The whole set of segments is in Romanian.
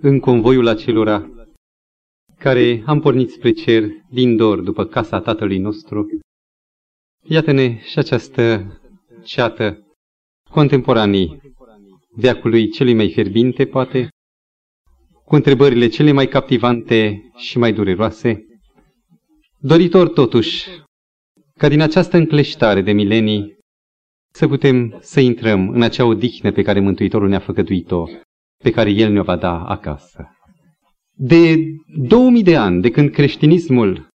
în convoiul acelora care am pornit spre cer din dor după casa Tatălui nostru. Iată-ne și această ceată contemporanii veacului celui mai fierbinte, poate, cu întrebările cele mai captivante și mai dureroase, doritor totuși ca din această încleștare de milenii să putem să intrăm în acea odihnă pe care Mântuitorul ne-a făcătuit-o, pe care El ne-o va da acasă. De 2000 de ani, de când creștinismul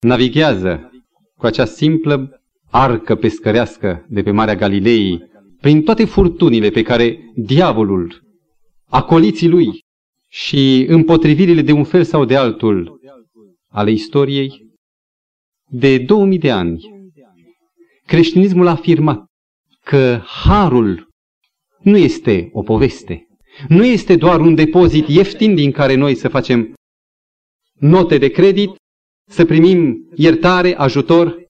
navighează cu acea simplă arcă pescărească de pe Marea Galilei, prin toate furtunile pe care diavolul, acoliții lui și împotrivirile de un fel sau de altul ale istoriei, de 2000 de ani, creștinismul a afirmat că harul nu este o poveste, nu este doar un depozit ieftin din care noi să facem note de credit, să primim iertare, ajutor,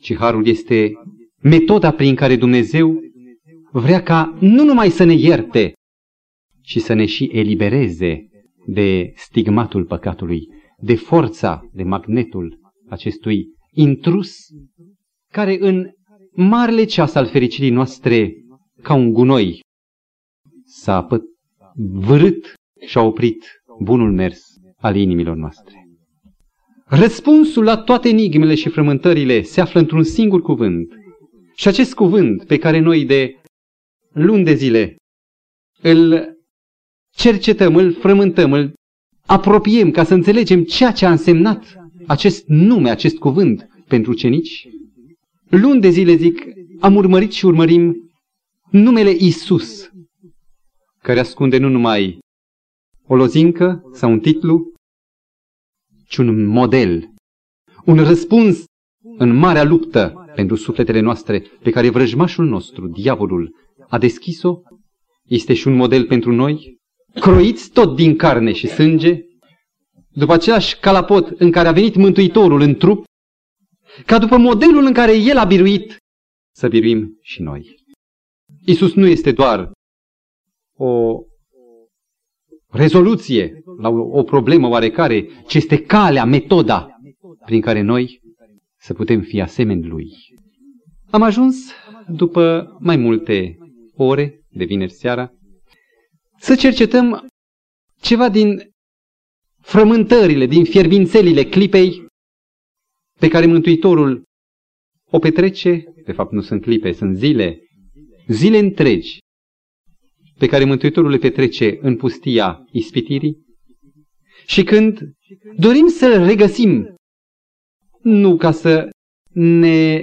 ci harul este metoda prin care Dumnezeu vrea ca nu numai să ne ierte, ci să ne și elibereze de stigmatul păcatului, de forța, de magnetul acestui intrus, care în marele ceas al fericirii noastre, ca un gunoi, s-a vârât și a oprit bunul mers al inimilor noastre. Răspunsul la toate enigmele și frământările se află într-un singur cuvânt. Și acest cuvânt pe care noi de luni de zile îl cercetăm, îl frământăm, îl apropiem ca să înțelegem ceea ce a însemnat acest nume, acest cuvânt pentru cenici. Luni de zile, zic, am urmărit și urmărim numele Isus, care ascunde nu numai o lozincă sau un titlu, ci un model, un răspuns în marea luptă pentru sufletele noastre pe care vrăjmașul nostru, diavolul, a deschis-o, este și un model pentru noi, croiți tot din carne și sânge, după același calapot în care a venit Mântuitorul în trup, ca după modelul în care El a biruit, să biruim și noi. Isus nu este doar o rezoluție la o, o problemă oarecare, ci este calea, metoda prin care noi să putem fi asemeni Lui. Am ajuns, după mai multe ore de vineri seara, să cercetăm ceva din frământările, din fierbințelile clipei pe care Mântuitorul o petrece, de fapt nu sunt clipe, sunt zile, zile întregi, pe care Mântuitorul le petrece în pustia ispitirii? Și când dorim să-L regăsim, nu ca să ne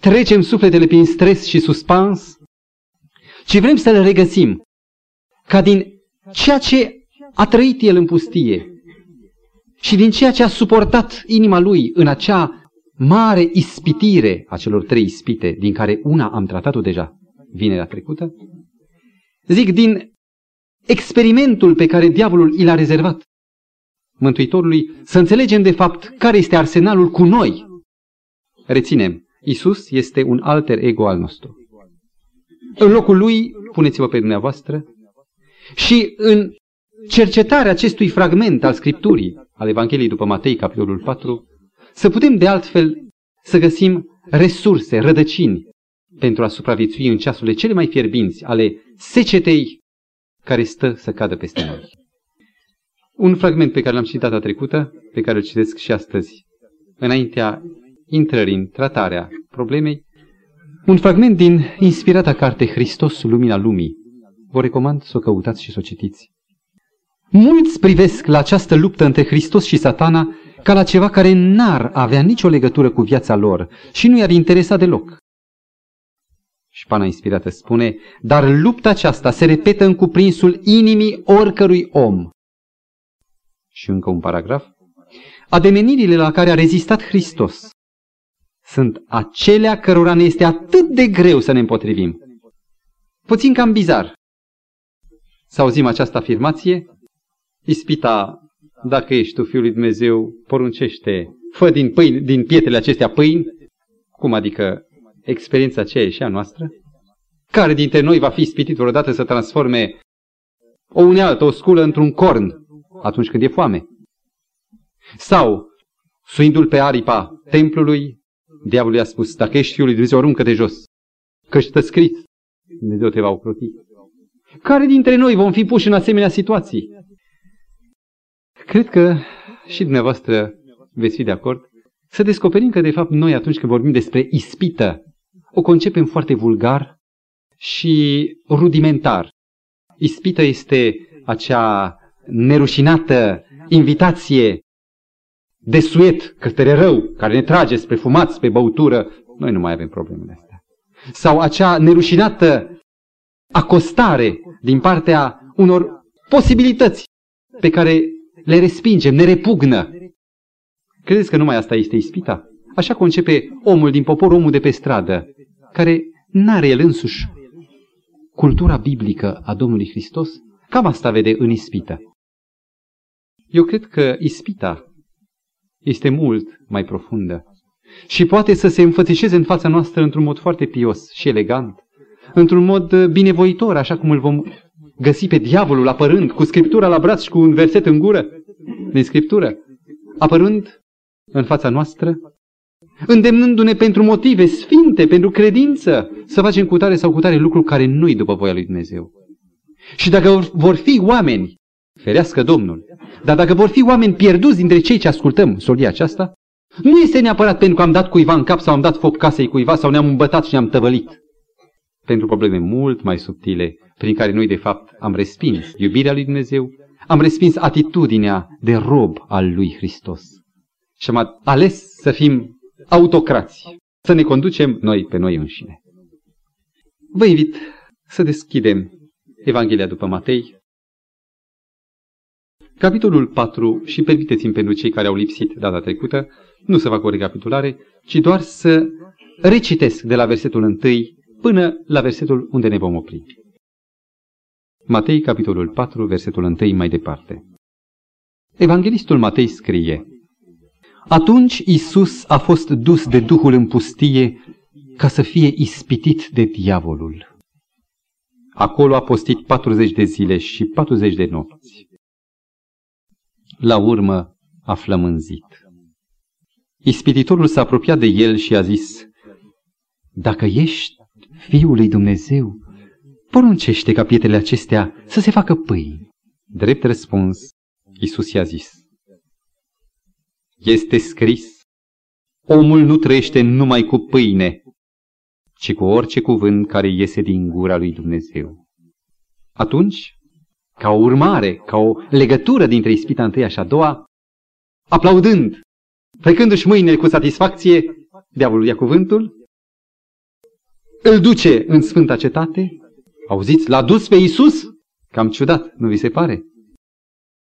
trecem sufletele prin stres și suspans, ci vrem să-L regăsim ca din ceea ce a trăit El în pustie și din ceea ce a suportat inima Lui în acea mare ispitire a celor trei ispite, din care una am tratat-o deja vinerea trecută, zic, din experimentul pe care diavolul i l-a rezervat Mântuitorului, să înțelegem de fapt care este arsenalul cu noi. Reținem, Isus este un alter ego al nostru. În locul lui, puneți-vă pe dumneavoastră, și în cercetarea acestui fragment al Scripturii, al Evangheliei după Matei, capitolul 4, să putem de altfel să găsim resurse, rădăcini pentru a supraviețui în ceasurile cele mai fierbinți ale secetei care stă să cadă peste noi. Un fragment pe care l-am citit data trecută, pe care îl citesc și astăzi, înaintea intrării în tratarea problemei, un fragment din inspirata carte Hristos, Lumina Lumii. Vă recomand să o căutați și să o citiți. Mulți privesc la această luptă între Hristos și satana ca la ceva care n-ar avea nicio legătură cu viața lor și nu i-ar interesa deloc. Și pana inspirată spune, dar lupta aceasta se repetă în cuprinsul inimii oricărui om. Și încă un paragraf. Ademenirile la care a rezistat Hristos sunt acelea cărora ne este atât de greu să ne împotrivim. Puțin cam bizar. Să auzim această afirmație, ispita, dacă ești tu Fiul lui Dumnezeu, poruncește, fă din, pâini, din pietele acestea pâini, cum adică experiența aceea e și a noastră? Care dintre noi va fi ispitit vreodată să transforme o unealtă, o sculă într-un corn atunci când e foame. Sau, suindu-l pe aripa templului, diavolul i-a spus, dacă ești fiul lui Dumnezeu, aruncă de jos, că stă scris, Dumnezeu te va ocroti. Care dintre noi vom fi puși în asemenea situații? Cred că și dumneavoastră veți fi de acord să descoperim că, de fapt, noi atunci când vorbim despre ispită, o concepem foarte vulgar și rudimentar. Ispită este acea nerușinată invitație de suet către rău, care ne trage spre fumat, spre băutură. Noi nu mai avem problemele astea. Sau acea nerușinată acostare din partea unor posibilități pe care le respingem, ne repugnă. Credeți că numai asta este ispita? Așa concepe omul din popor, omul de pe stradă, care n-are el însuși cultura biblică a Domnului Hristos, cam asta vede în ispită. Eu cred că ispita este mult mai profundă și poate să se înfățișeze în fața noastră într-un mod foarte pios și elegant, într-un mod binevoitor, așa cum îl vom găsi pe diavolul apărând cu scriptura la braț și cu un verset în gură din scriptură, apărând în fața noastră, îndemnându-ne pentru motive sfinte, pentru credință, să facem cu tare sau cu tare lucru care nu-i după voia lui Dumnezeu. Și dacă vor fi oameni, ferească Domnul, dar dacă vor fi oameni pierduți dintre cei ce ascultăm solia aceasta, nu este neapărat pentru că am dat cuiva în cap sau am dat foc casei cuiva sau ne-am îmbătat și ne-am tăvălit. Pentru probleme mult mai subtile, prin care noi de fapt am respins iubirea lui Dumnezeu, am respins atitudinea de rob al lui Hristos. Și am ales să fim autocrați, să ne conducem noi pe noi înșine. Vă invit să deschidem Evanghelia după Matei, capitolul 4 și permiteți-mi pentru cei care au lipsit data trecută, nu să fac o recapitulare, ci doar să recitesc de la versetul 1 până la versetul unde ne vom opri. Matei, capitolul 4, versetul 1 mai departe. Evanghelistul Matei scrie, Atunci Isus a fost dus de Duhul în pustie ca să fie ispitit de diavolul. Acolo a postit 40 de zile și 40 de nopți. La urmă a flămânzit. Ispititorul s-a apropiat de el și a zis, Dacă ești Fiul lui Dumnezeu, poruncește ca pietrele acestea să se facă pâini. Drept răspuns, Iisus i-a zis, Este scris, omul nu trăiește numai cu pâine, ci cu orice cuvânt care iese din gura lui Dumnezeu. Atunci, ca o urmare, ca o legătură dintre ispita întâia și a doua, aplaudând, plecându-și mâinile cu satisfacție, diavolul ia cuvântul, îl duce în sfânta cetate Auziți? L-a dus pe Iisus? Cam ciudat, nu vi se pare?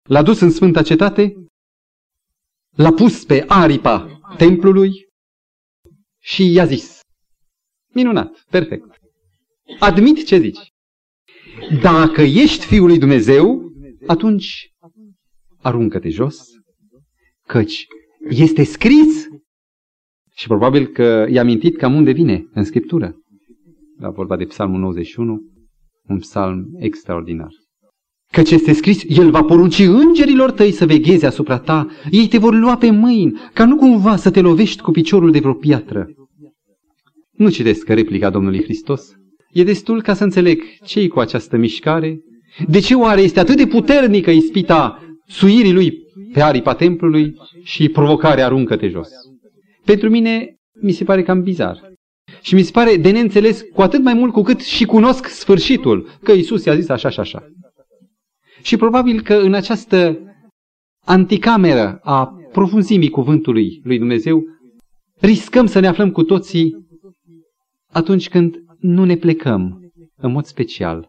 L-a dus în Sfânta Cetate, l-a pus pe aripa templului și i-a zis. Minunat, perfect. Admit ce zici. Dacă ești Fiul lui Dumnezeu, atunci aruncă-te jos, căci este scris și probabil că i-a mintit cam unde vine în Scriptură. La vorba de Psalmul 91, un psalm extraordinar. Căci este scris, El va porunci îngerilor tăi să vegheze asupra ta, ei te vor lua pe mâini, ca nu cumva să te lovești cu piciorul de vreo piatră. Nu citesc replica Domnului Hristos. E destul ca să înțeleg ce cu această mișcare, de ce oare este atât de puternică ispita suirii lui pe aripa templului și provocarea aruncă-te jos. Pentru mine mi se pare cam bizar. Și mi se pare de neînțeles cu atât mai mult cu cât și cunosc sfârșitul, că Isus i-a zis așa și așa. Și probabil că în această anticameră a profunzimii cuvântului lui Dumnezeu, riscăm să ne aflăm cu toții atunci când nu ne plecăm, în mod special,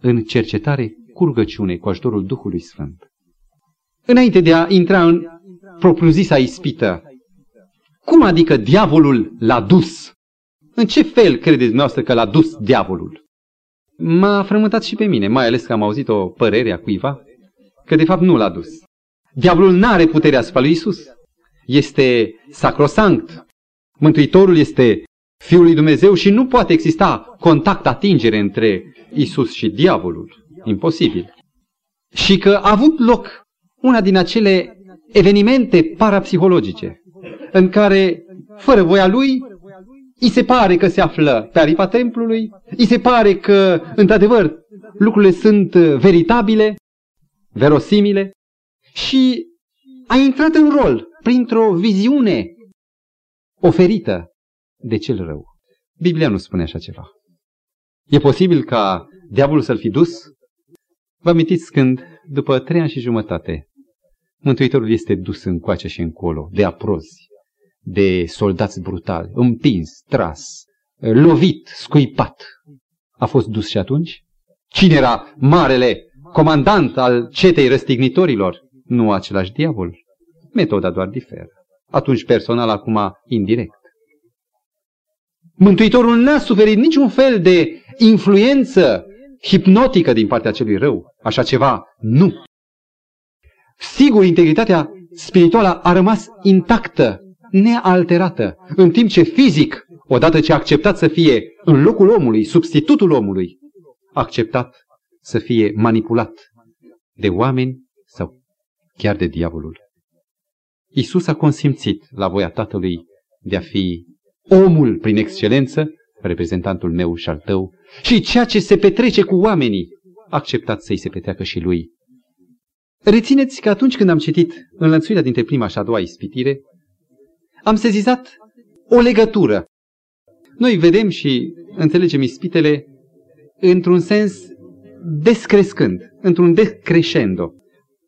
în cercetare cu rugăciune, cu ajutorul Duhului Sfânt. Înainte de a intra în propriu-zisa ispită cum adică diavolul l-a dus? În ce fel credeți noastră că l-a dus diavolul? M-a frământat și pe mine, mai ales că am auzit o părere a cuiva, că de fapt nu l-a dus. Diavolul nu are puterea asupra lui Isus. Este sacrosanct. Mântuitorul este Fiul lui Dumnezeu și nu poate exista contact, atingere între Isus și diavolul. imposibil. Și că a avut loc una din acele evenimente parapsihologice în care, fără voia lui, îi se pare că se află pe aripa templului, îi se pare că, într-adevăr, lucrurile sunt veritabile, verosimile și a intrat în rol printr-o viziune oferită de cel rău. Biblia nu spune așa ceva. E posibil ca diavolul să-l fi dus? Vă amintiți când, după trei ani și jumătate, Mântuitorul este dus încoace și încolo, de aprozi, de soldați brutali, împins, tras, lovit, scuipat. A fost dus și atunci? Cine era marele comandant al cetei răstignitorilor? Nu același diavol. Metoda doar diferă. Atunci personal, acum indirect. Mântuitorul n-a suferit niciun fel de influență hipnotică din partea celui rău. Așa ceva, nu. Sigur, integritatea spirituală a rămas intactă, nealterată, în timp ce fizic, odată ce a acceptat să fie în locul omului, substitutul omului, a acceptat să fie manipulat de oameni sau chiar de diavolul. Isus a consimțit la voia Tatălui de a fi omul prin excelență, reprezentantul meu și al tău, și ceea ce se petrece cu oamenii, a acceptat să-i se petreacă și lui. Rețineți că atunci când am citit înlănțuirea dintre prima și a doua ispitire, am sezizat o legătură. Noi vedem și înțelegem ispitele într-un sens descrescând, într-un decrescendo.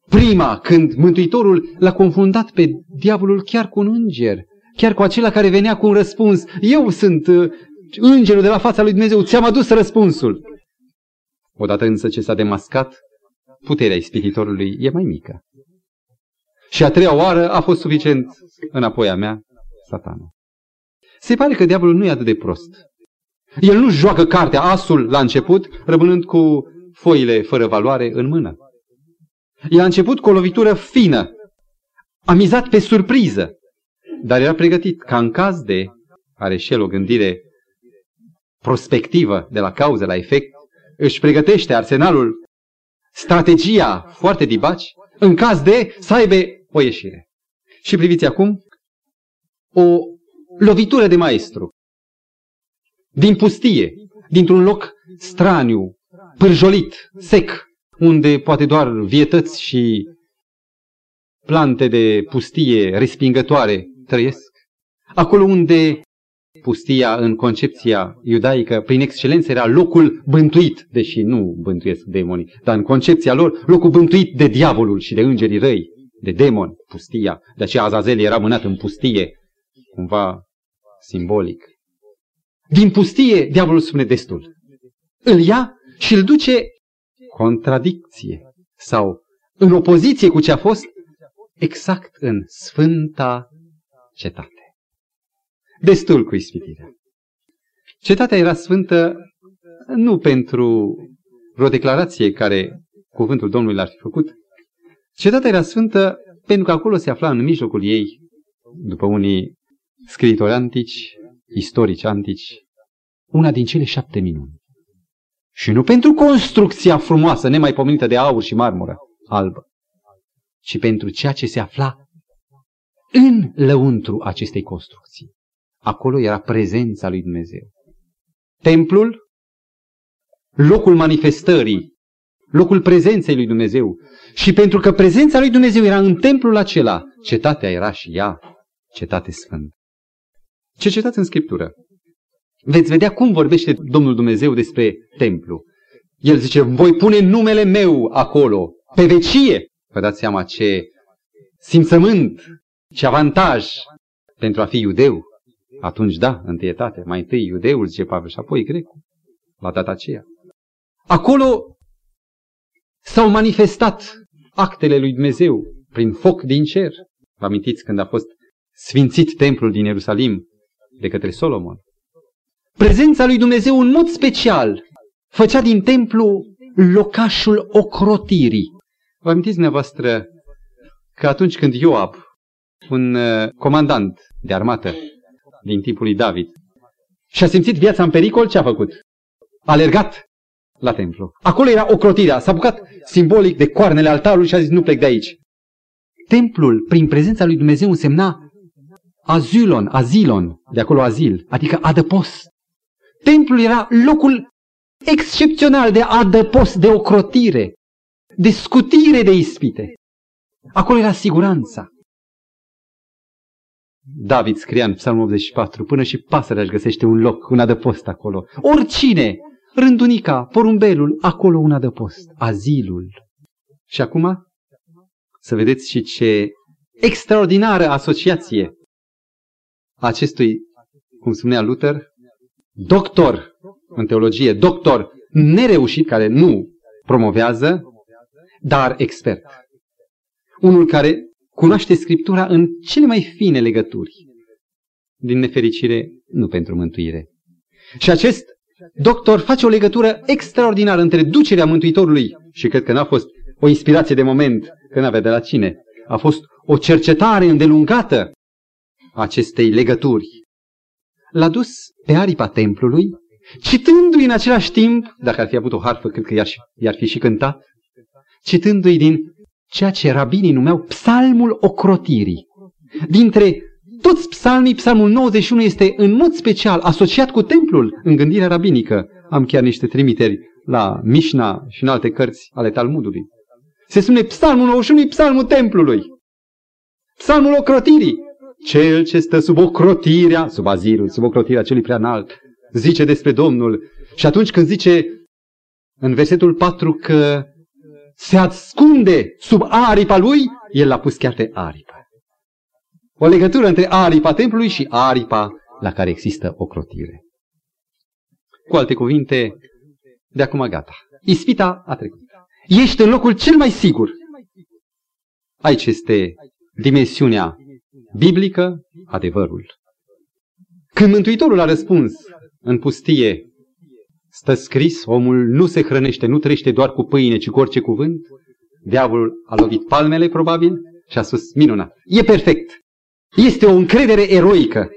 Prima, când Mântuitorul l-a confundat pe diavolul chiar cu un înger, chiar cu acela care venea cu un răspuns. Eu sunt uh, îngerul de la fața lui Dumnezeu, ți-am adus răspunsul. Odată însă ce s-a demascat, puterea ispititorului e mai mică. Și a treia oară a fost suficient înapoi a mea, satana. Se pare că diavolul nu e atât de prost. El nu joacă cartea asul la început, rămânând cu foile fără valoare în mână. El a început cu o lovitură fină. A mizat pe surpriză. Dar era pregătit ca în caz de, are și el o gândire prospectivă de la cauză la efect, își pregătește arsenalul, strategia foarte dibaci, în caz de să aibă o ieșire. Și priviți acum, o lovitură de maestru, din pustie, dintr-un loc straniu, pârjolit, sec, unde poate doar vietăți și plante de pustie respingătoare trăiesc, acolo unde pustia în concepția iudaică prin excelență era locul bântuit, deși nu bântuiesc demonii, dar în concepția lor locul bântuit de diavolul și de îngerii răi, de demon, pustia. De aceea Azazel era mânat în pustie, cumva simbolic. Din pustie, diavolul spune destul. Îl ia și îl duce contradicție sau în opoziție cu ce a fost exact în sfânta cetate. Destul cu ispitirea. Cetatea era sfântă nu pentru vreo declarație care cuvântul Domnului l-ar fi făcut. Cetatea era sfântă pentru că acolo se afla în mijlocul ei, după unii scriitori antici, istorici antici, una din cele șapte minuni. Și nu pentru construcția frumoasă, nemaipomenită de aur și marmură albă, ci pentru ceea ce se afla în lăuntru acestei construcții. Acolo era prezența lui Dumnezeu. Templul, locul manifestării, locul prezenței lui Dumnezeu. Și pentru că prezența lui Dumnezeu era în templul acela, cetatea era și ea cetate sfântă. Cercetați în Scriptură. Veți vedea cum vorbește Domnul Dumnezeu despre templu. El zice, voi pune numele meu acolo, pe vecie. Vă dați seama ce simțământ, ce avantaj pentru a fi iudeu. Atunci da, întâietate, mai întâi iudeul, zice Pavel, și apoi grecul, la data aceea. Acolo s-au manifestat actele lui Dumnezeu prin foc din cer. Vă amintiți când a fost sfințit templul din Ierusalim de către Solomon? Prezența lui Dumnezeu în mod special făcea din templu locașul ocrotirii. Vă amintiți dumneavoastră că atunci când Ioab, un uh, comandant de armată din timpul lui David, și-a simțit viața în pericol, ce a făcut? A alergat la templu. Acolo era ocrotirea. S-a bucat simbolic de coarnele altarului și a zis nu plec de aici. Templul, prin prezența lui Dumnezeu, însemna azilon, azilon, de acolo azil, adică adăpost. Templul era locul excepțional de adăpost, de ocrotire, de scutire de ispite. Acolo era siguranța. David scria în Psalmul 84, până și pasărea își găsește un loc, un adăpost acolo. Oricine, rândunica, porumbelul, acolo un adăpost, azilul. Și acum, să vedeți și ce extraordinară asociație acestui, cum spunea Luther, doctor în teologie, doctor nereușit, care nu promovează, dar expert. Unul care cunoaște Scriptura în cele mai fine legături. Din nefericire, nu pentru mântuire. Și acest doctor face o legătură extraordinară între ducerea Mântuitorului și cred că n-a fost o inspirație de moment, că n-avea de la cine. A fost o cercetare îndelungată acestei legături. L-a dus pe aripa templului, citându-i în același timp, dacă ar fi avut o harfă, cred că i-ar, fi și cântat, citându-i din ceea ce rabinii numeau psalmul ocrotirii. Dintre toți psalmii, psalmul 91 este în mod special asociat cu templul în gândirea rabinică. Am chiar niște trimiteri la Mișna și în alte cărți ale Talmudului. Se spune psalmul 91 psalmul templului. Psalmul ocrotirii. Cel ce stă sub ocrotirea, sub azilul, sub ocrotirea celui prea înalt, zice despre Domnul. Și atunci când zice în versetul 4 că se ascunde sub aripa lui, el l-a pus chiar pe aripă. O legătură între aripa templului și aripa la care există o crotire. Cu alte cuvinte, de acum gata. Ispita a trecut. Ești în locul cel mai sigur. Aici este dimensiunea biblică, adevărul. Când Mântuitorul a răspuns în pustie Stă scris, omul nu se hrănește, nu trăiește doar cu pâine, ci cu orice cuvânt. Diavolul a lovit palmele, probabil, și a spus, minunat, e perfect. Este o încredere eroică.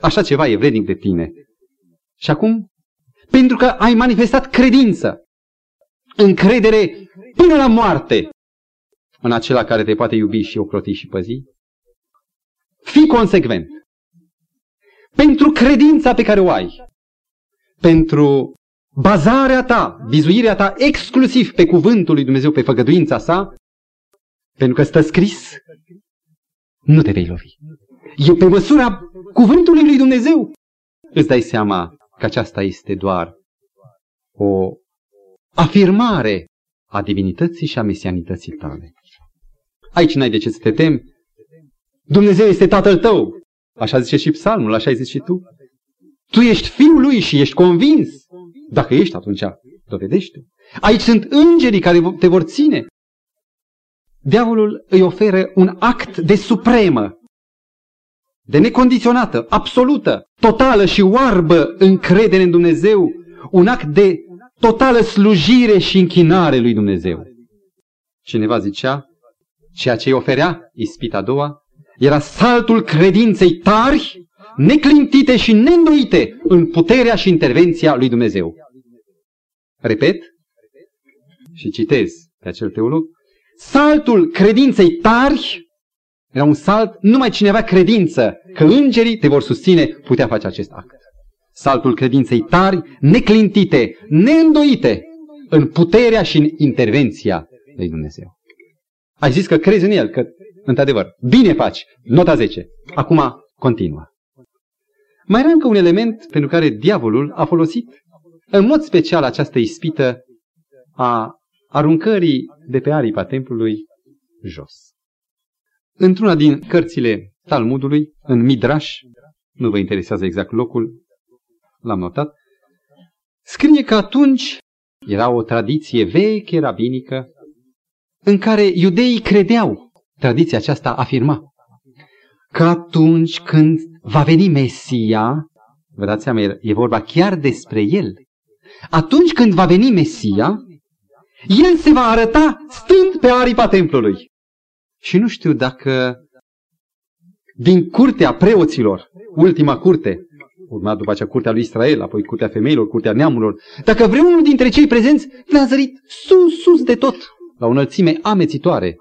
Așa ceva e vrednic de tine. Și acum, pentru că ai manifestat credință, încredere până la moarte în acela care te poate iubi și ocroti și păzi, fii consecvent. Pentru credința pe care o ai, pentru bazarea ta, vizuirea ta exclusiv pe cuvântul lui Dumnezeu, pe făgăduința sa, pentru că stă scris, nu te vei lovi. E pe măsura cuvântului lui Dumnezeu. Îți dai seama că aceasta este doar o afirmare a divinității și a mesianității tale. Aici n-ai de ce să te temi. Dumnezeu este tatăl tău. Așa zice și psalmul, așa ai zis și tu. Tu ești fiul lui și ești convins. Dacă ești, atunci dovedește. Aici sunt îngerii care te vor ține. Diavolul îi oferă un act de supremă, de necondiționată, absolută, totală și oarbă încredere în Dumnezeu, un act de totală slujire și închinare lui Dumnezeu. Cineva zicea, ceea ce îi oferea, ispita a doua, era saltul credinței tari neclintite și neîndoite în puterea și intervenția lui Dumnezeu. Repet și citez pe acel teolog. Saltul credinței tari era un salt, numai cineva credință că îngerii te vor susține, putea face acest act. Saltul credinței tari, neclintite, neîndoite în puterea și în intervenția lui Dumnezeu. Ai zis că crezi în el, că într-adevăr, bine faci, nota 10. Acum continuă. Mai era încă un element pentru care diavolul a folosit în mod special această ispită a aruncării de pe aripa templului jos. Într-una din cărțile Talmudului, în Midrash, nu vă interesează exact locul, l-am notat, scrie că atunci era o tradiție veche rabinică în care iudeii credeau, tradiția aceasta afirma, că atunci când va veni Mesia, vă dați seama, e vorba chiar despre el. Atunci când va veni Mesia, el se va arăta stând pe aripa templului. Și nu știu dacă din curtea preoților, ultima curte, urma după aceea curtea lui Israel, apoi curtea femeilor, curtea neamurilor. Dacă vreunul dintre cei prezenți le-a zărit sus, sus de tot, la o înălțime amețitoare,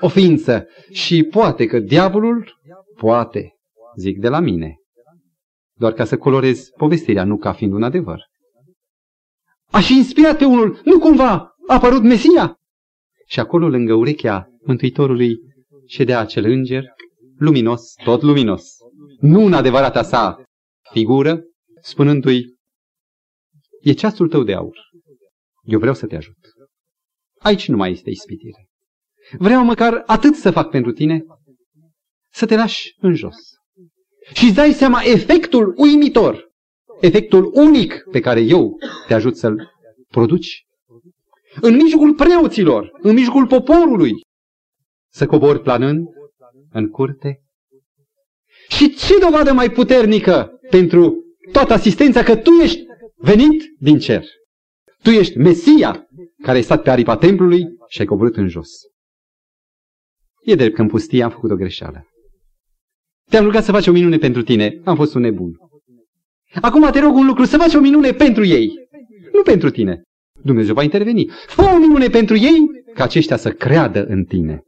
o ființă. Și poate că diavolul, poate, zic de la mine, doar ca să colorez povestirea, nu ca fiind un adevăr. A și inspirat pe unul, nu cumva a apărut Mesia? Și acolo, lângă urechea Mântuitorului, ședea acel înger, luminos, tot luminos, nu în adevărata sa figură, spunându-i, e ceasul tău de aur, eu vreau să te ajut. Aici nu mai este ispitire. Vreau măcar atât să fac pentru tine, să te lași în jos. Și îți dai seama efectul uimitor, efectul unic pe care eu te ajut să-l produci. În mijlocul preoților, în mijlocul poporului, să cobori planând în curte. Și ce dovadă mai puternică pentru toată asistența că tu ești venit din cer. Tu ești Mesia care ai stat pe aripa templului și ai coborât în jos. E drept că în pustie am făcut o greșeală. Te-am rugat să faci o minune pentru tine. Am fost un nebun. Acum te rog un lucru, să faci o minune pentru ei. Nu pentru tine. Dumnezeu va interveni. Fă o minune pentru ei ca aceștia să creadă în tine.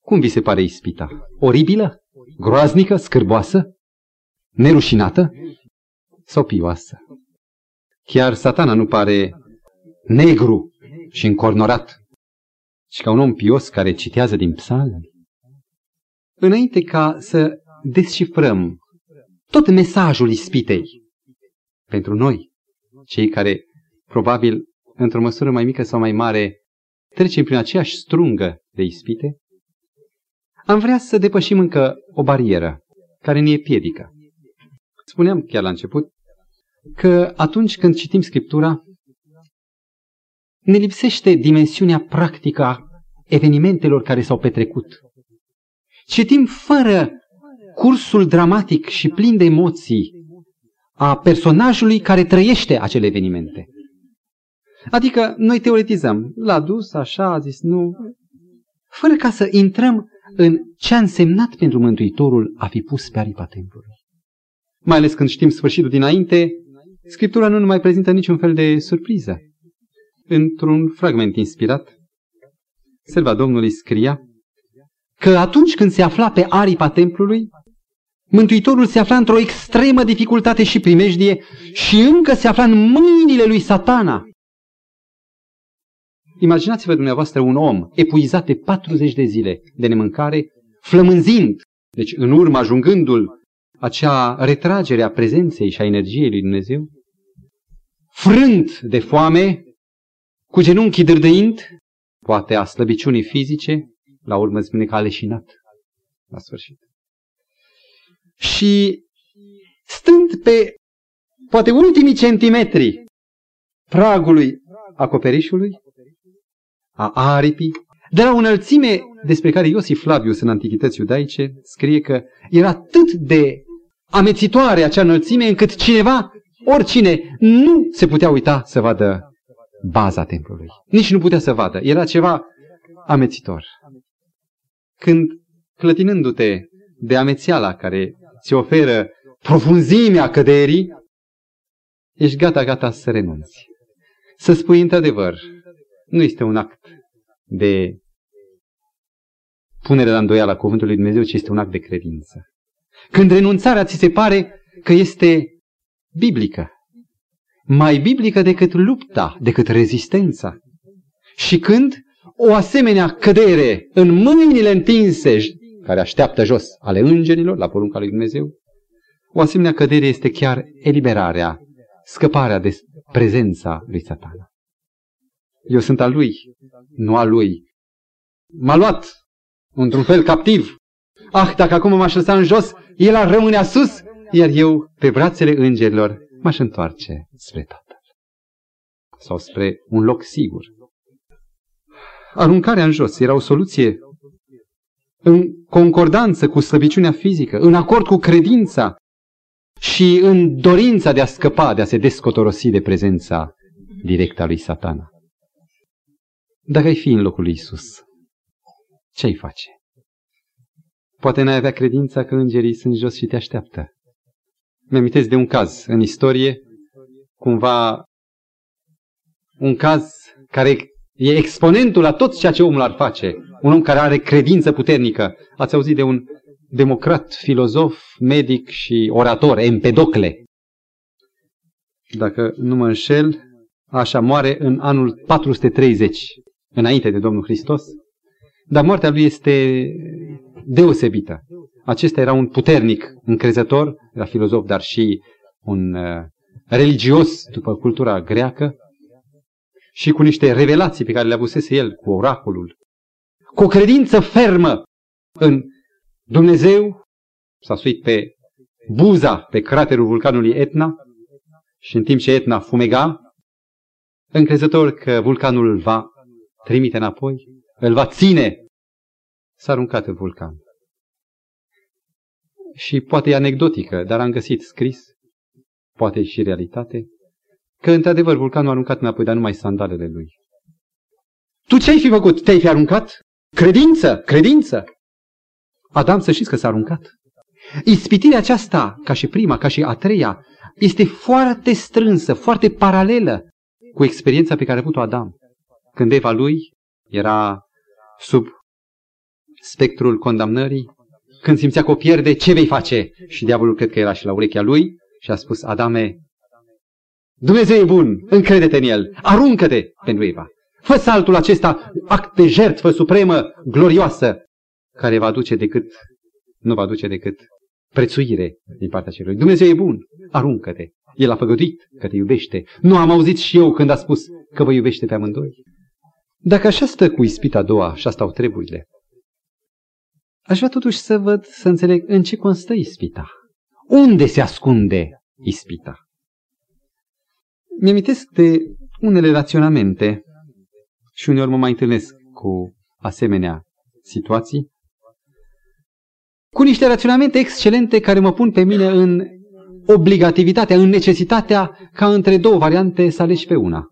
Cum vi se pare ispita? Oribilă? Groaznică? Scârboasă? Nerușinată? Sau pioasă? Chiar satana nu pare negru și încornorat, ci ca un om pios care citează din psalmi. Înainte ca să descifrăm tot mesajul ispitei pentru noi, cei care probabil într-o măsură mai mică sau mai mare trecem prin aceeași strungă de ispite, am vrea să depășim încă o barieră care ne e piedică. Spuneam chiar la început că atunci când citim Scriptura, ne lipsește dimensiunea practică a evenimentelor care s-au petrecut. Citim fără cursul dramatic și plin de emoții a personajului care trăiește acele evenimente. Adică noi teoretizăm, l-a dus așa, a zis nu, fără ca să intrăm în ce a însemnat pentru Mântuitorul a fi pus pe aripa templului. Mai ales când știm sfârșitul dinainte, Scriptura nu mai prezintă niciun fel de surpriză. Într-un fragment inspirat, Selva Domnului scria că atunci când se afla pe aripa templului, Mântuitorul se afla într-o extremă dificultate și primejdie și încă se afla în mâinile lui satana. Imaginați-vă dumneavoastră un om epuizat de 40 de zile de nemâncare, flămânzind, deci în urmă ajungându-l acea retragere a prezenței și a energiei lui Dumnezeu, frânt de foame, cu genunchii dârdăind, poate a slăbiciunii fizice, la urmă spune că a leșinat la sfârșit. Și stând pe poate ultimii centimetri pragului acoperișului, a aripii, de la o înălțime despre care Iosif Flavius în Antichități iudaice scrie că era atât de amețitoare acea înălțime încât cineva, oricine, nu se putea uita să vadă baza templului. Nici nu putea să vadă. Era ceva amețitor. Când, clătinându-te de amețeala care ți oferă profunzimea căderii, ești gata, gata să renunți. Să spui într-adevăr, nu este un act de punere la îndoială a cuvântului Dumnezeu, ci este un act de credință. Când renunțarea ți se pare că este biblică, mai biblică decât lupta, decât rezistența. Și când o asemenea cădere în mâinile întinse, care așteaptă jos, ale îngerilor, la porunca lui Dumnezeu, o asemenea cădere este chiar eliberarea, scăparea de prezența lui satana. Eu sunt al lui, nu al lui. M-a luat, într-un fel, captiv. Ah, dacă acum m-aș lăsa în jos, el ar rămâne sus, iar eu, pe brațele îngerilor, m-aș întoarce spre Tatăl. Sau spre un loc sigur. Aruncarea în jos era o soluție în concordanță cu slăbiciunea fizică, în acord cu credința și în dorința de a scăpa, de a se descotorosi de prezența directă a lui satana. Dacă ai fi în locul lui Isus, ce ai face? Poate n-ai avea credința că îngerii sunt jos și te așteaptă. Mi-amintesc de un caz în istorie, cumva un caz care e exponentul la tot ceea ce omul ar face. Un om care are credință puternică. Ați auzit de un democrat, filozof, medic și orator, Empedocle. Dacă nu mă înșel, așa moare în anul 430, înainte de Domnul Hristos. Dar moartea lui este deosebită. Acesta era un puternic încrezător, era filozof, dar și un uh, religios după cultura greacă și cu niște revelații pe care le avusese el cu oracolul. Cu o credință fermă în Dumnezeu, s-a suit pe buza, pe craterul vulcanului Etna și în timp ce Etna fumega, încrezător că vulcanul îl va trimite înapoi, îl va ține, s-a aruncat în vulcan. Și poate e anecdotică, dar am găsit scris, poate și realitate, că într-adevăr vulcanul a aruncat înapoi, dar numai sandalele lui. Tu ce ai fi făcut? Te-ai fi aruncat? Credință, credință! Adam să știți că s-a aruncat. Ispitirea aceasta, ca și prima, ca și a treia, este foarte strânsă, foarte paralelă cu experiența pe care a avut-o Adam. Când Eva lui era sub spectrul condamnării, când simțea că o pierde, ce vei face? Și diavolul cred că era și la urechea lui și a spus, Adame, Dumnezeu e bun, încrede-te în el, aruncă-te pentru Eva. Fă saltul acesta, act de jertfă supremă, glorioasă, care va duce decât, nu va duce decât prețuire din partea celui. Dumnezeu e bun, aruncă-te. El a făgăduit că te iubește. Nu am auzit și eu când a spus că vă iubește pe amândoi. Dacă așa stă cu ispita a doua, așa stau treburile, aș vrea totuși să văd, să înțeleg în ce constă ispita. Unde se ascunde ispita? Mi-am de unele raționamente și uneori mă mai întâlnesc cu asemenea situații, cu niște raționamente excelente care mă pun pe mine în obligativitatea, în necesitatea ca între două variante să alegi pe una.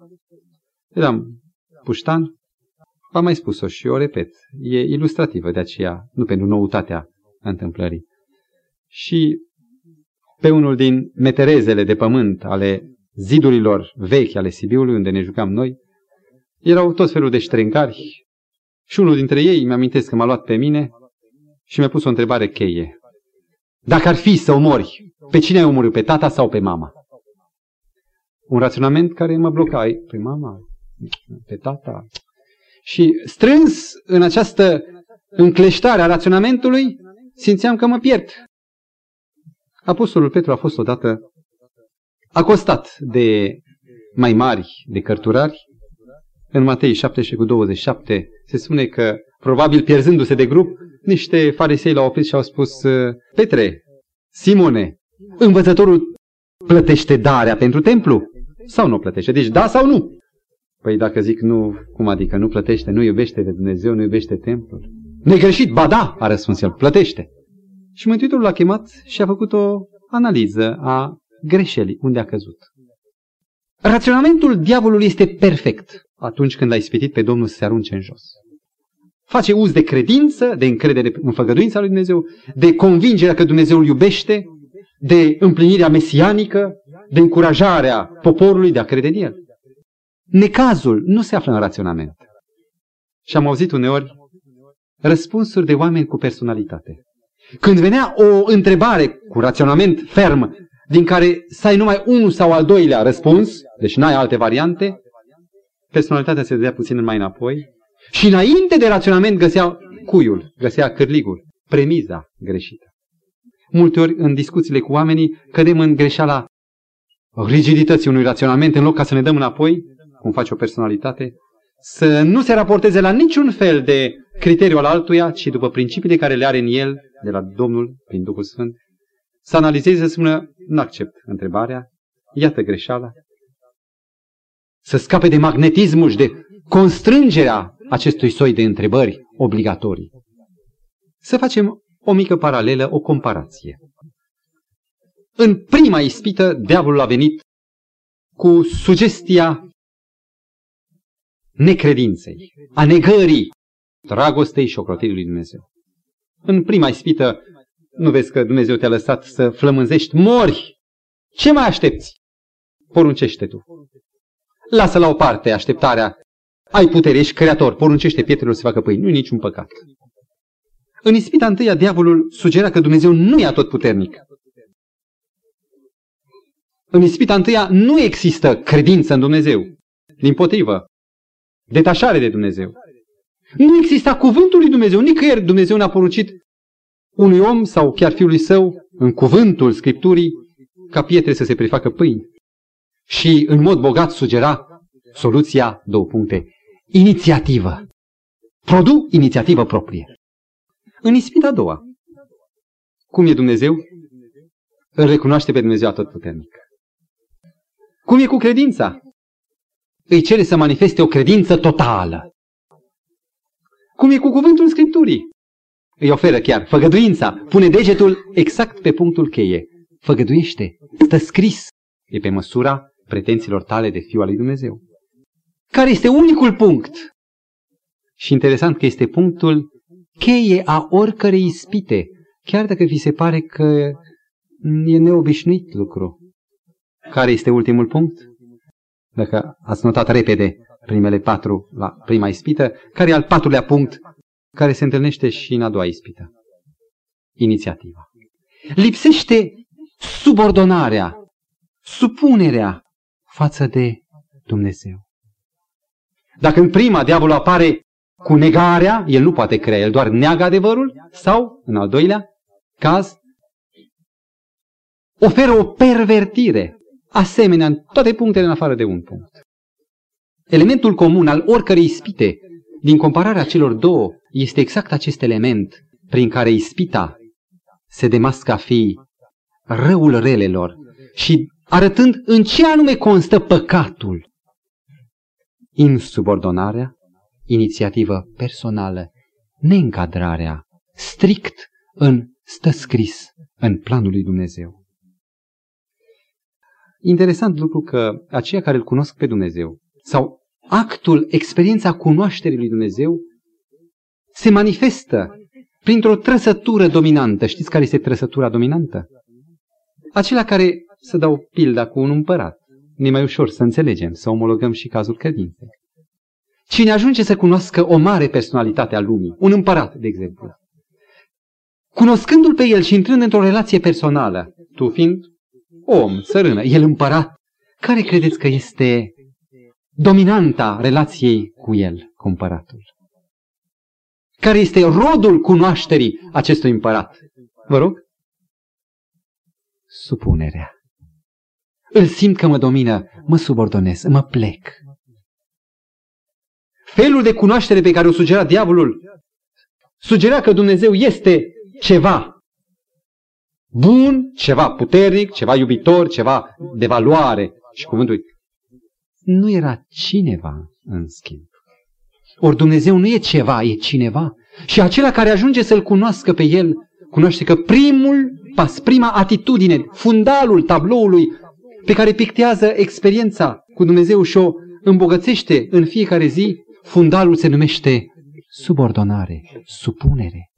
Eram puștan, v-am mai spus-o și o repet, e ilustrativă de aceea, nu pentru noutatea întâmplării. Și pe unul din meterezele de pământ ale zidurilor vechi ale Sibiului, unde ne jucam noi, erau tot felul de ștrencari și unul dintre ei, mi-amintesc că m-a luat pe mine și mi-a pus o întrebare cheie. Dacă ar fi să omori, pe cine ai omorât, pe tata sau pe mama? Un raționament care mă bloca. Pe mama, pe tata. Și strâns în această încleștare a raționamentului, simțeam că mă pierd. Apostolul Petru a fost odată acostat de mai mari, de cărturari. În Matei 17 cu 27 se spune că, probabil pierzându-se de grup, niște farisei l-au oprit și au spus, Petre, Simone, învățătorul plătește darea pentru templu? Sau nu plătește? Deci da sau nu? Păi dacă zic nu, cum adică nu plătește, nu iubește de Dumnezeu, nu iubește templul? Negreșit, ba da, a răspuns el, plătește. Și Mântuitorul l-a chemat și a făcut o analiză a greșelii, unde a căzut. Raționamentul diavolului este perfect atunci când a ispitit pe Domnul să se arunce în jos. Face uz de credință, de încredere în făgăduința lui Dumnezeu, de convingerea că Dumnezeu îl iubește, de împlinirea mesianică, de încurajarea poporului de a crede în el. Necazul nu se află în raționament. Și am auzit uneori răspunsuri de oameni cu personalitate. Când venea o întrebare cu raționament ferm, din care să ai numai unul sau al doilea răspuns, deci n-ai alte variante, personalitatea se dădea puțin mai înapoi și înainte de raționament găsea cuiul, găsea cârligul, premiza greșită. Multe ori în discuțiile cu oamenii cădem în greșeala rigidității unui raționament în loc ca să ne dăm înapoi, cum face o personalitate, să nu se raporteze la niciun fel de criteriu al altuia, ci după principiile care le are în el, de la Domnul, prin Duhul Sfânt, să analizeze, să spună, nu accept întrebarea, iată greșeala, să scape de magnetismul și de constrângerea acestui soi de întrebări obligatorii. Să facem o mică paralelă, o comparație. În prima ispită, diavolul a venit cu sugestia necredinței, a negării dragostei și ocrotirii lui Dumnezeu. În prima ispită, nu vezi că Dumnezeu te-a lăsat să flămânzești, mori Ce mai aștepți? Poruncește tu. Lasă la o parte așteptarea. Ai putere, ești creator, poruncește pietrelor să facă pâine. Nu e niciun păcat. În ispita întâia, diavolul sugera că Dumnezeu nu e atotputernic. În ispita întâia nu există credință în Dumnezeu. Din potrivă, detașare de Dumnezeu. Nu exista cuvântul lui Dumnezeu. Nicăieri Dumnezeu ne-a poruncit unui om sau chiar fiului său, în cuvântul Scripturii, ca pietre să se prefacă pâini. Și în mod bogat sugera soluția, două puncte, inițiativă. Produ inițiativă proprie. În ispita a doua, cum e Dumnezeu? Îl recunoaște pe Dumnezeu atotputernic. Cum e cu credința? Îi cere să manifeste o credință totală. Cum e cu cuvântul Scripturii? Îi oferă chiar făgăduința. Pune degetul exact pe punctul cheie. Făgăduiește. Stă scris. E pe măsura pretențiilor tale de fiu al lui Dumnezeu. Care este unicul punct? Și interesant că este punctul cheie a oricărei ispite. Chiar dacă vi se pare că e neobișnuit lucru. Care este ultimul punct? Dacă ați notat repede primele patru la prima ispită, care e al patrulea punct care se întâlnește și în a doua ispită? Inițiativa. Lipsește subordonarea, supunerea față de Dumnezeu. Dacă în prima diavolul apare cu negarea, el nu poate crea, el doar neagă adevărul, sau, în al doilea caz, oferă o pervertire, asemenea în toate punctele în afară de un punct. Elementul comun al oricărei ispite din compararea celor două este exact acest element prin care ispita se demască a fi răul relelor și arătând în ce anume constă păcatul. Insubordonarea, inițiativă personală, neîncadrarea, strict în stă scris în planul lui Dumnezeu. Interesant lucru că aceia care îl cunosc pe Dumnezeu sau actul, experiența cunoașterii lui Dumnezeu se manifestă printr-o trăsătură dominantă. Știți care este trăsătura dominantă? Acela care, să dau pilda cu un împărat, ne mai ușor să înțelegem, să omologăm și cazul credinței. Cine ajunge să cunoască o mare personalitate a lumii, un împărat, de exemplu, cunoscându-l pe el și intrând într-o relație personală, tu fiind om, țărână, el împărat, care credeți că este dominanta relației cu el, cu împăratul? Care este rodul cunoașterii acestui împărat? Vă rog? Supunerea. Îl simt că mă domină, mă subordonez, mă plec. Felul de cunoaștere pe care o sugera diavolul sugera că Dumnezeu este ceva bun, ceva puternic, ceva iubitor, ceva de valoare. Și cuvântul nu era cineva, în schimb. Ori Dumnezeu nu e ceva, e cineva. Și acela care ajunge să-L cunoască pe El, cunoaște că primul pas, prima atitudine, fundalul tabloului pe care pictează experiența cu Dumnezeu și o îmbogățește în fiecare zi, fundalul se numește subordonare, supunere.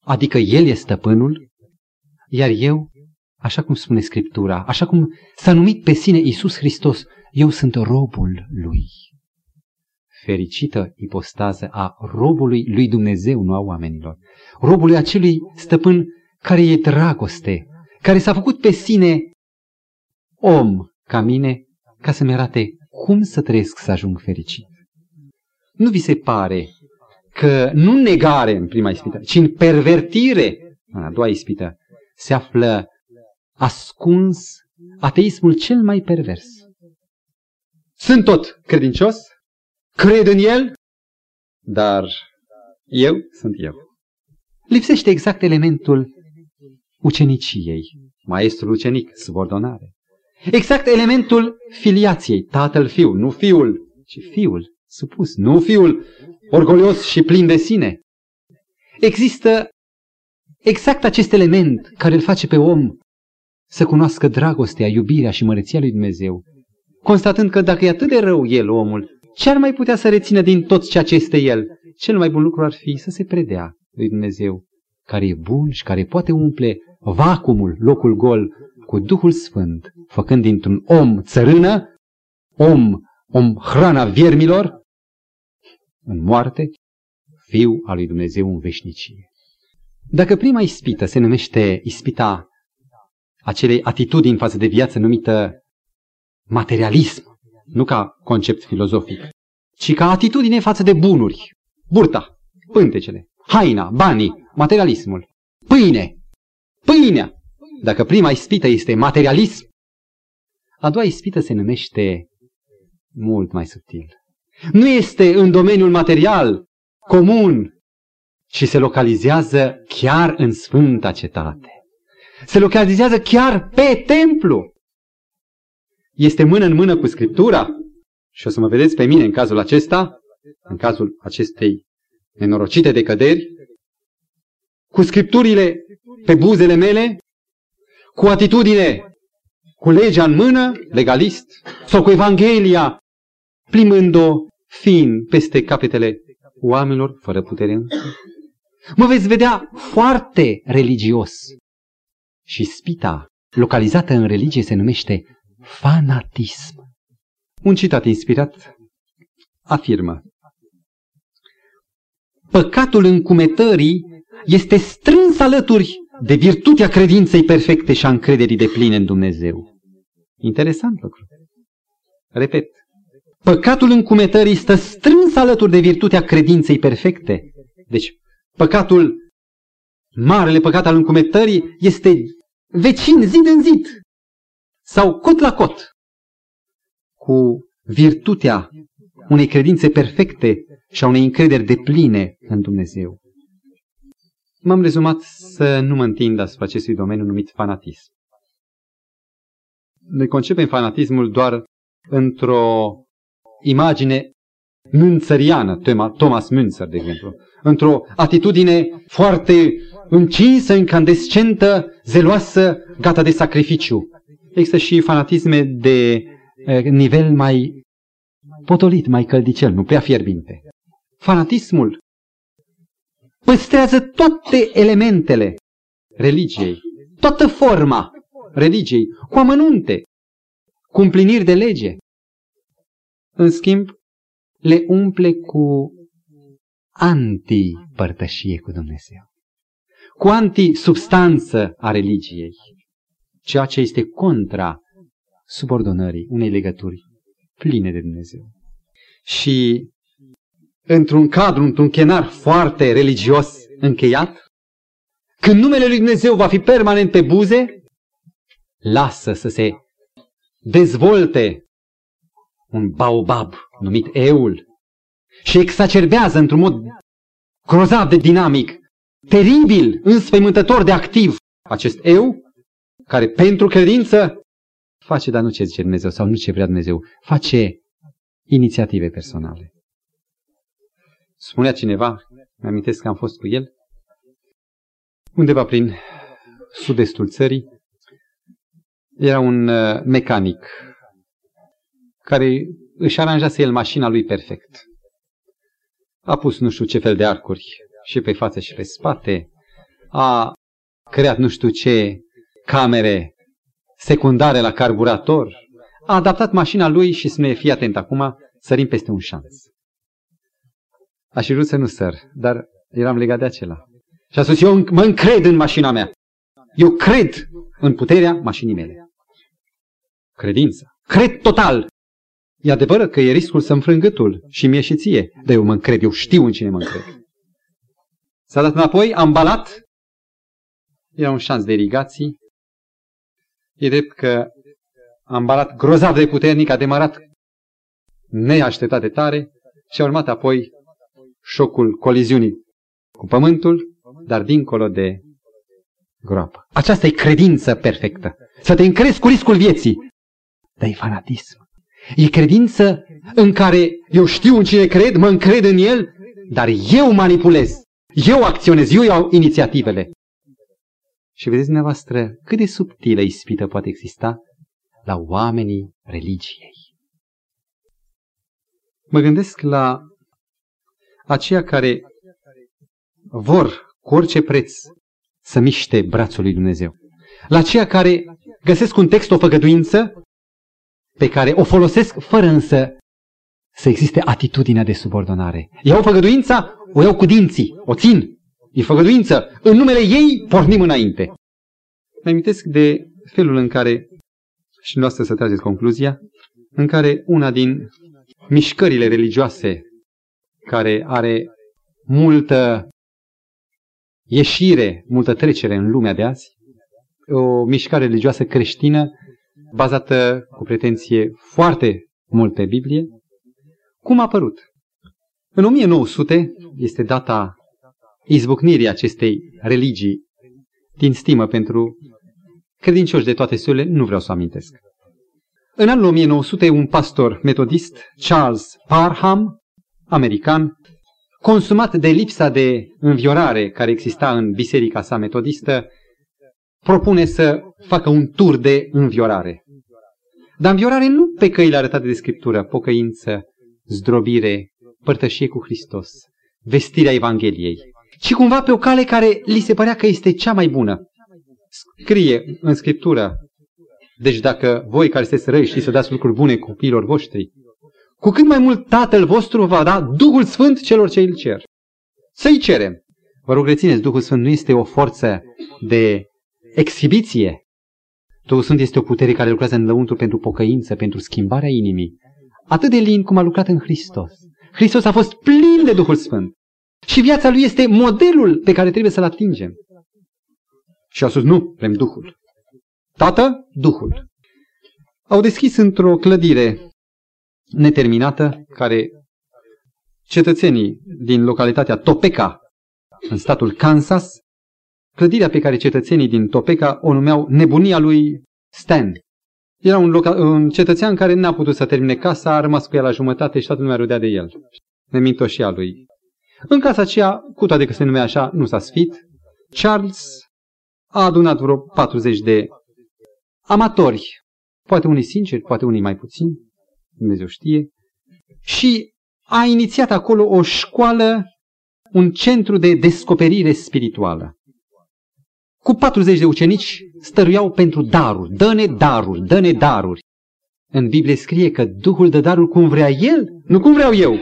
Adică El e stăpânul, iar eu, așa cum spune Scriptura, așa cum s-a numit pe sine Isus Hristos, eu sunt robul Lui. Fericită ipostază a robului lui Dumnezeu, nu a oamenilor. Robului acelui stăpân care e dragoste, care s-a făcut pe sine om ca mine, ca să-mi arate cum să trăiesc să ajung fericit. Nu vi se pare că nu negare în prima ispită, ci în pervertire în a doua ispită se află ascuns ateismul cel mai pervers. Sunt tot credincios, cred în el, dar eu sunt eu. Lipsește exact elementul uceniciei, maestrul ucenic, subordonare. Exact elementul filiației, tatăl fiu, nu fiul, ci fiul supus, nu fiul orgolios și plin de sine. Există exact acest element care îl face pe om să cunoască dragostea, iubirea și măreția lui Dumnezeu, constatând că dacă e atât de rău el, omul, ce ar mai putea să rețină din tot ceea ce este el? Cel mai bun lucru ar fi să se predea lui Dumnezeu, care e bun și care poate umple vacumul, locul gol, cu Duhul Sfânt, făcând dintr-un om țărână, om, om hrana viermilor, în moarte, fiu al lui Dumnezeu în veșnicie. Dacă prima ispită se numește ispita acelei atitudini față de viață numită materialism, nu ca concept filozofic, ci ca atitudine față de bunuri, burta, pântecele, haina, banii, materialismul, pâine, pâinea. Dacă prima ispită este materialism, a doua ispită se numește mult mai subtil. Nu este în domeniul material, comun, ci se localizează chiar în Sfânta Cetate. Se localizează chiar pe templu. Este mână în mână cu Scriptura. Și o să mă vedeți pe mine în cazul acesta, în cazul acestei nenorocite decăderi, cu Scripturile pe buzele mele, cu atitudine, cu legea în mână, legalist, sau cu Evanghelia, plimbând-o fin peste capetele oamenilor fără putere Mă veți vedea foarte religios. Și spita localizată în religie se numește fanatism. Un citat inspirat afirmă Păcatul încumetării este strâns alături de virtutea credinței perfecte și a încrederii de pline în Dumnezeu. Interesant lucru. Repet. Păcatul încumetării stă strâns alături de virtutea credinței perfecte. Deci, păcatul, marele păcat al încumetării este vecin, zi de zi, sau cot la cot, cu virtutea unei credințe perfecte și a unei încrederi de pline în Dumnezeu. M-am rezumat să nu mă întind asupra acestui domeniu numit fanatism. Noi concepem fanatismul doar într-o imagine münțăriană, Thomas Münzer, de exemplu, într-o atitudine foarte încinsă, incandescentă, zeloasă, gata de sacrificiu. Există și fanatisme de eh, nivel mai potolit, mai căldicel, nu prea fierbinte. Fanatismul păstrează toate elementele religiei, toată forma religiei, cu amănunte, cu împliniri de lege. În schimb, le umple cu anti-părtășie cu Dumnezeu, cu anti-substanță a religiei, ceea ce este contra subordonării unei legături pline de Dumnezeu. Și într-un cadru, într-un chenar foarte religios încheiat, când numele lui Dumnezeu va fi permanent pe buze, lasă să se dezvolte un baobab numit eul și exacerbează într-un mod grozav de dinamic, teribil, înspăimântător de activ acest eu, care pentru credință face, dar nu ce zice Dumnezeu sau nu ce vrea Dumnezeu, face inițiative personale. Spunea cineva, mi-amintesc că am fost cu el, undeva prin sud-estul țării, era un uh, mecanic care își aranjase el mașina lui perfect. A pus nu știu ce fel de arcuri și pe față și pe spate, a creat nu știu ce camere secundare la carburator, a adaptat mașina lui și spune, fii atent acum, sărim peste un șanț. Aș fi vrut să nu săr, dar eram legat de acela. Și a spus, eu mă încred în mașina mea. Eu cred în puterea mașinii mele. Credință. Cred total. E adevărat că e riscul să înfrângătul și mie și ție, dar eu mă încred, eu știu în cine mă încred. S-a dat înapoi, am balat, era un șans de irigații. E drept că am balat grozav de puternic, a demarat neașteptat de tare și a urmat apoi șocul coliziunii cu pământul, dar dincolo de groapă. Aceasta e credință perfectă. Să te încrezi cu riscul vieții. Dar e fanatism. E credință în care eu știu în cine cred, mă încred în el, dar eu manipulez. Eu acționez, eu iau inițiativele. Și vedeți dumneavoastră cât de subtilă ispită poate exista la oamenii religiei. Mă gândesc la aceia care vor cu orice preț să miște brațul lui Dumnezeu. La ceea care găsesc un text, o făgăduință, pe care o folosesc fără însă să existe atitudinea de subordonare. Iau făgăduința, o iau cu dinții, o țin. E făgăduință. În numele ei pornim înainte. Mă amintesc de felul în care, și noastră să trageți concluzia, în care una din mișcările religioase care are multă ieșire, multă trecere în lumea de azi, o mișcare religioasă creștină bazată cu pretenție foarte mult pe Biblie. Cum a apărut? În 1900 este data izbucnirii acestei religii din stimă pentru credincioși de toate surile, nu vreau să amintesc. În anul 1900, un pastor metodist, Charles Parham, american, consumat de lipsa de înviorare care exista în biserica sa metodistă, propune să facă un tur de înviorare. Dar înviorare nu pe căile arătate de Scriptură, pocăință, zdrobire, părtășie cu Hristos, vestirea Evangheliei, ci cumva pe o cale care li se părea că este cea mai bună. Scrie în Scriptură, deci dacă voi care sunteți răi știți să dați lucruri bune copiilor voștri, cu cât mai mult Tatăl vostru va da Duhul Sfânt celor ce îl cer. Să-i cerem. Vă rog, rețineți, Duhul Sfânt nu este o forță de exhibiție. Duhul Sfânt este o putere care lucrează în lăuntru pentru pocăință, pentru schimbarea inimii. Atât de lin cum a lucrat în Hristos. Hristos a fost plin de Duhul Sfânt. Și viața lui este modelul pe care trebuie să-l atingem. Și a spus, nu, vrem Duhul. Tată, Duhul. Au deschis într-o clădire neterminată, care cetățenii din localitatea Topeka, în statul Kansas, clădirea pe care cetățenii din Topeka o numeau nebunia lui Stan. Era un, loca- un cetățean care n-a putut să termine casa, a rămas cu ea la jumătate și toată lumea râdea de el. Nemintoșia lui. În casa aceea, cu toate că se numea așa, nu s-a sfit, Charles a adunat vreo 40 de amatori, poate unii sinceri, poate unii mai puțini, Dumnezeu știe, și a inițiat acolo o școală, un centru de descoperire spirituală. Cu 40 de ucenici stăruiau pentru daruri. Dă-ne daruri, dă-ne daruri. În Biblie scrie că Duhul dă darul cum vrea El, nu cum vreau eu.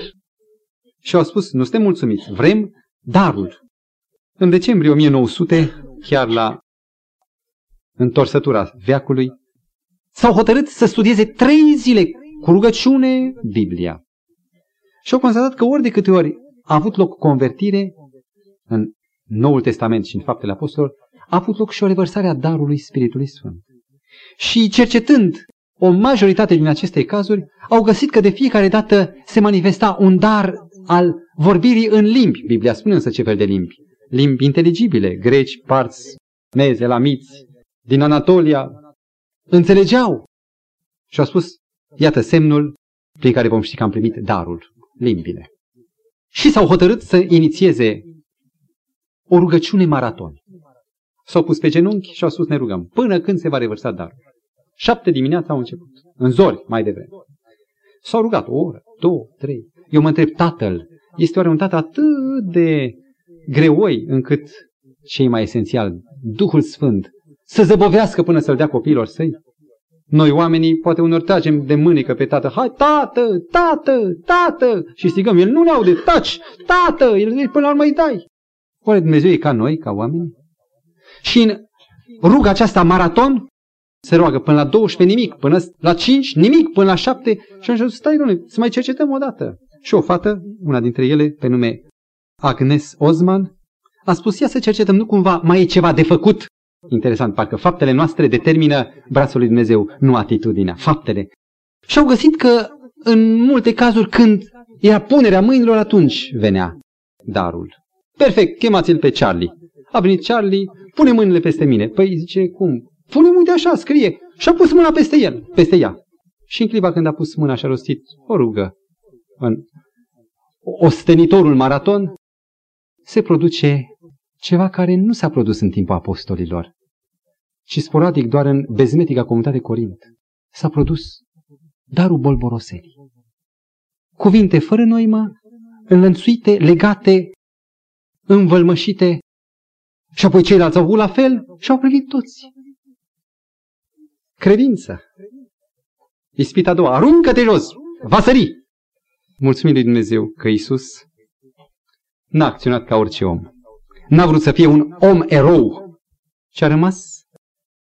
Și au spus, nu suntem mulțumiți, vrem darul. În decembrie 1900, chiar la întorsătura veacului, s-au hotărât să studieze trei zile cu rugăciune Biblia. Și au constatat că ori de câte ori a avut loc convertire în Noul Testament și în Faptele Apostolilor, a avut loc și o revărsare a darului Spiritului Sfânt. Și cercetând o majoritate din aceste cazuri, au găsit că de fiecare dată se manifesta un dar al vorbirii în limbi. Biblia spune însă ce fel de limbi. Limbi inteligibile, greci, parți, meze, lamiți, din Anatolia, înțelegeau. Și au spus, iată semnul prin care vom ști că am primit darul, limbile. Și s-au hotărât să inițieze o rugăciune maraton. S-au pus pe genunchi și au spus ne rugăm până când se va revărsa darul. Șapte dimineața au început, în zori mai devreme. S-au rugat o oră, două, trei. Eu mă întreb, tatăl, este oare un tată atât de greoi încât cei mai esențial, Duhul Sfânt, să zăbovească până să-l dea copiilor săi? Noi oamenii poate unor tragem de mânică pe tată, hai tată, tată, tată, și strigăm, el nu ne aude, taci, tată, el până la urmă îi dai. Oare Dumnezeu e ca noi, ca oameni? Și în ruga aceasta maraton se roagă până la 12 nimic, până la 5 nimic, până la 7 și așa stai, domnule, să mai cercetăm o dată. Și o fată, una dintre ele, pe nume Agnes Osman, a spus, ia să cercetăm, nu cumva mai e ceva de făcut Interesant, parcă faptele noastre determină brațul lui Dumnezeu, nu atitudinea, faptele. Și au găsit că în multe cazuri când era punerea mâinilor, atunci venea darul. Perfect, chemați-l pe Charlie. A venit Charlie, pune mâinile peste mine. Păi zice, cum? Pune uite așa, scrie. Și a pus mâna peste el, peste ea. Și în clipa când a pus mâna și a rostit o rugă în ostenitorul maraton, se produce ceva care nu s-a produs în timpul apostolilor, ci sporadic doar în bezmetica comunitate Corint. S-a produs darul bolboroselii. Cuvinte fără noimă, înlănțuite, legate, învălmășite, Și apoi ceilalți au avut la fel și au privit toți. Credință. Ispita a doua. Aruncă-te jos. Va sări. Mulțumim lui Dumnezeu că Isus n-a acționat ca orice om. N-a vrut să fie un om erou, ci a rămas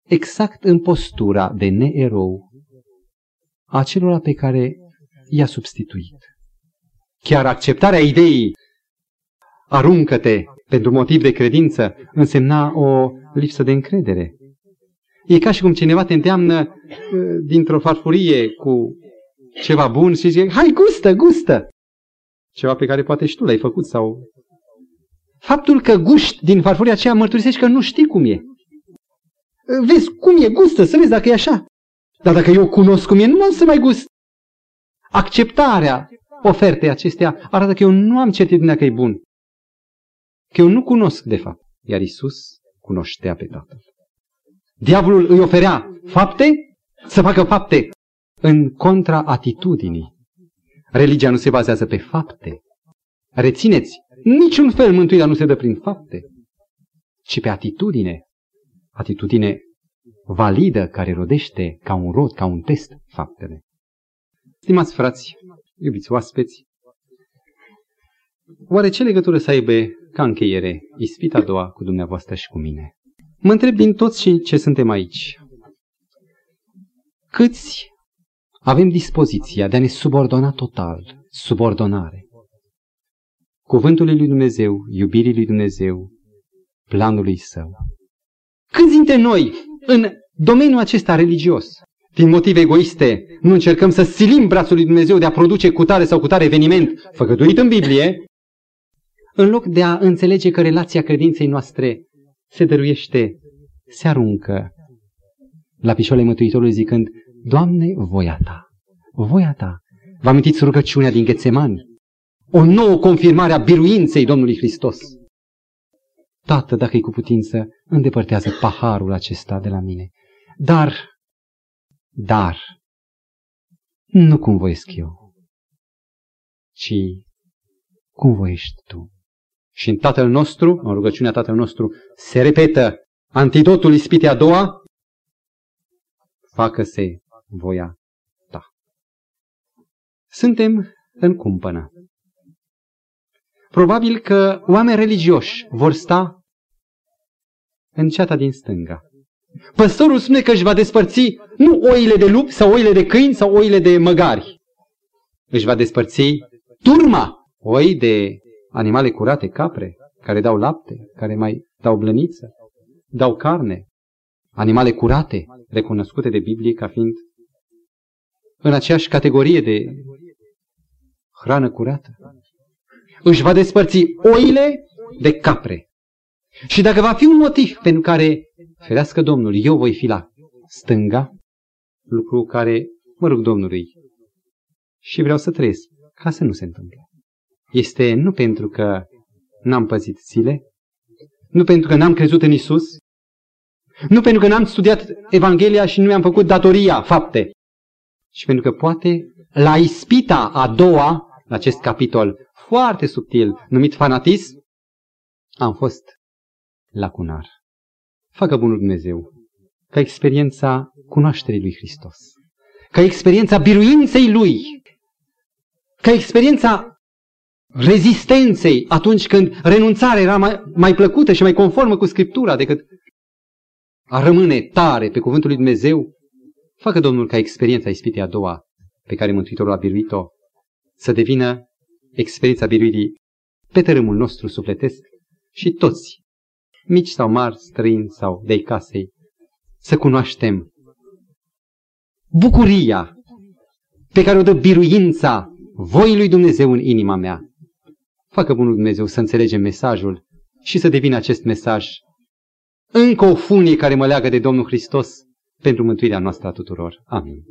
exact în postura de neerou a celor pe care i-a substituit. Chiar acceptarea ideii aruncă-te pentru motiv de credință însemna o lipsă de încredere. E ca și cum cineva te îndeamnă uh, dintr-o farfurie cu ceva bun și zice, hai, gustă, gustă! Ceva pe care poate și tu l-ai făcut sau... Faptul că guști din farfuria aceea mărturisești că nu știi cum e. Vezi cum e, gustă, să vezi dacă e așa. Dar dacă eu cunosc cum e, nu am să mai gust. Acceptarea ofertei acestea arată că eu nu am certitudinea că e bun. Că eu nu cunosc, de fapt. Iar Isus cunoștea pe Tatăl. Diavolul îi oferea fapte, să facă fapte în contra atitudinii. Religia nu se bazează pe fapte. Rețineți, niciun fel mântuirea nu se dă prin fapte, ci pe atitudine. Atitudine validă care rodește ca un rod, ca un test faptele. Stimați frați, iubiți oaspeți, oare ce legătură să aibă ca încheiere ispita a doua cu dumneavoastră și cu mine? Mă întreb din toți cei ce suntem aici. Câți avem dispoziția de a ne subordona total, subordonare, cuvântului lui Dumnezeu, iubirii lui Dumnezeu, planului său. Câți dintre noi, în domeniul acesta religios, din motive egoiste, nu încercăm să silim brațul lui Dumnezeu de a produce cutare sau cutare eveniment făgăduit în Biblie, în loc de a înțelege că relația credinței noastre se dăruiește, se aruncă la picioarele Mântuitorului zicând, Doamne, voia Ta, voia Ta. Vă amintiți rugăciunea din Ghețemani? O nouă confirmare a biruinței Domnului Hristos. Tată, dacă e cu putință, îndepărtează paharul acesta de la mine. Dar, dar, nu cum voiesc eu, ci cum voiești Tu. Și în Tatăl nostru, în rugăciunea Tatăl nostru, se repetă antidotul ispitei a doua, facă-se voia ta. Suntem în cumpănă. Probabil că oameni religioși vor sta în ceata din stânga. Păstorul spune că își va despărți nu oile de lupi sau oile de câini sau oile de măgari. Își va despărți turma, oi de animale curate, capre, care dau lapte, care mai dau blăniță, dau carne, animale curate, recunoscute de Biblie ca fiind în aceeași categorie de hrană curată. Își va despărți oile de capre. Și dacă va fi un motiv pentru care, ferească Domnul, eu voi fi la stânga, lucru care mă rog Domnului și vreau să trăiesc ca să nu se întâmple. Este nu pentru că n-am păzit zile, nu pentru că n-am crezut în Isus, nu pentru că n-am studiat Evanghelia și nu mi-am făcut datoria, fapte, ci pentru că poate la ispita a doua, la acest capitol foarte subtil, numit fanatism, am fost lacunar. Facă bunul Dumnezeu ca experiența cunoașterii lui Hristos, ca experiența biruinței lui, ca experiența rezistenței atunci când renunțarea era mai, mai plăcută și mai conformă cu Scriptura decât a rămâne tare pe cuvântul lui Dumnezeu, facă Domnul ca experiența ispitei a doua pe care Mântuitorul a biruit-o să devină experiența biruirii pe tărâmul nostru sufletesc și toți, mici sau mari, străini sau de casei, să cunoaștem bucuria pe care o dă biruința voii lui Dumnezeu în inima mea. Facă bunul Dumnezeu să înțelegem mesajul și să devină acest mesaj încă o funie care mă leagă de Domnul Hristos pentru mântuirea noastră a tuturor. Amin.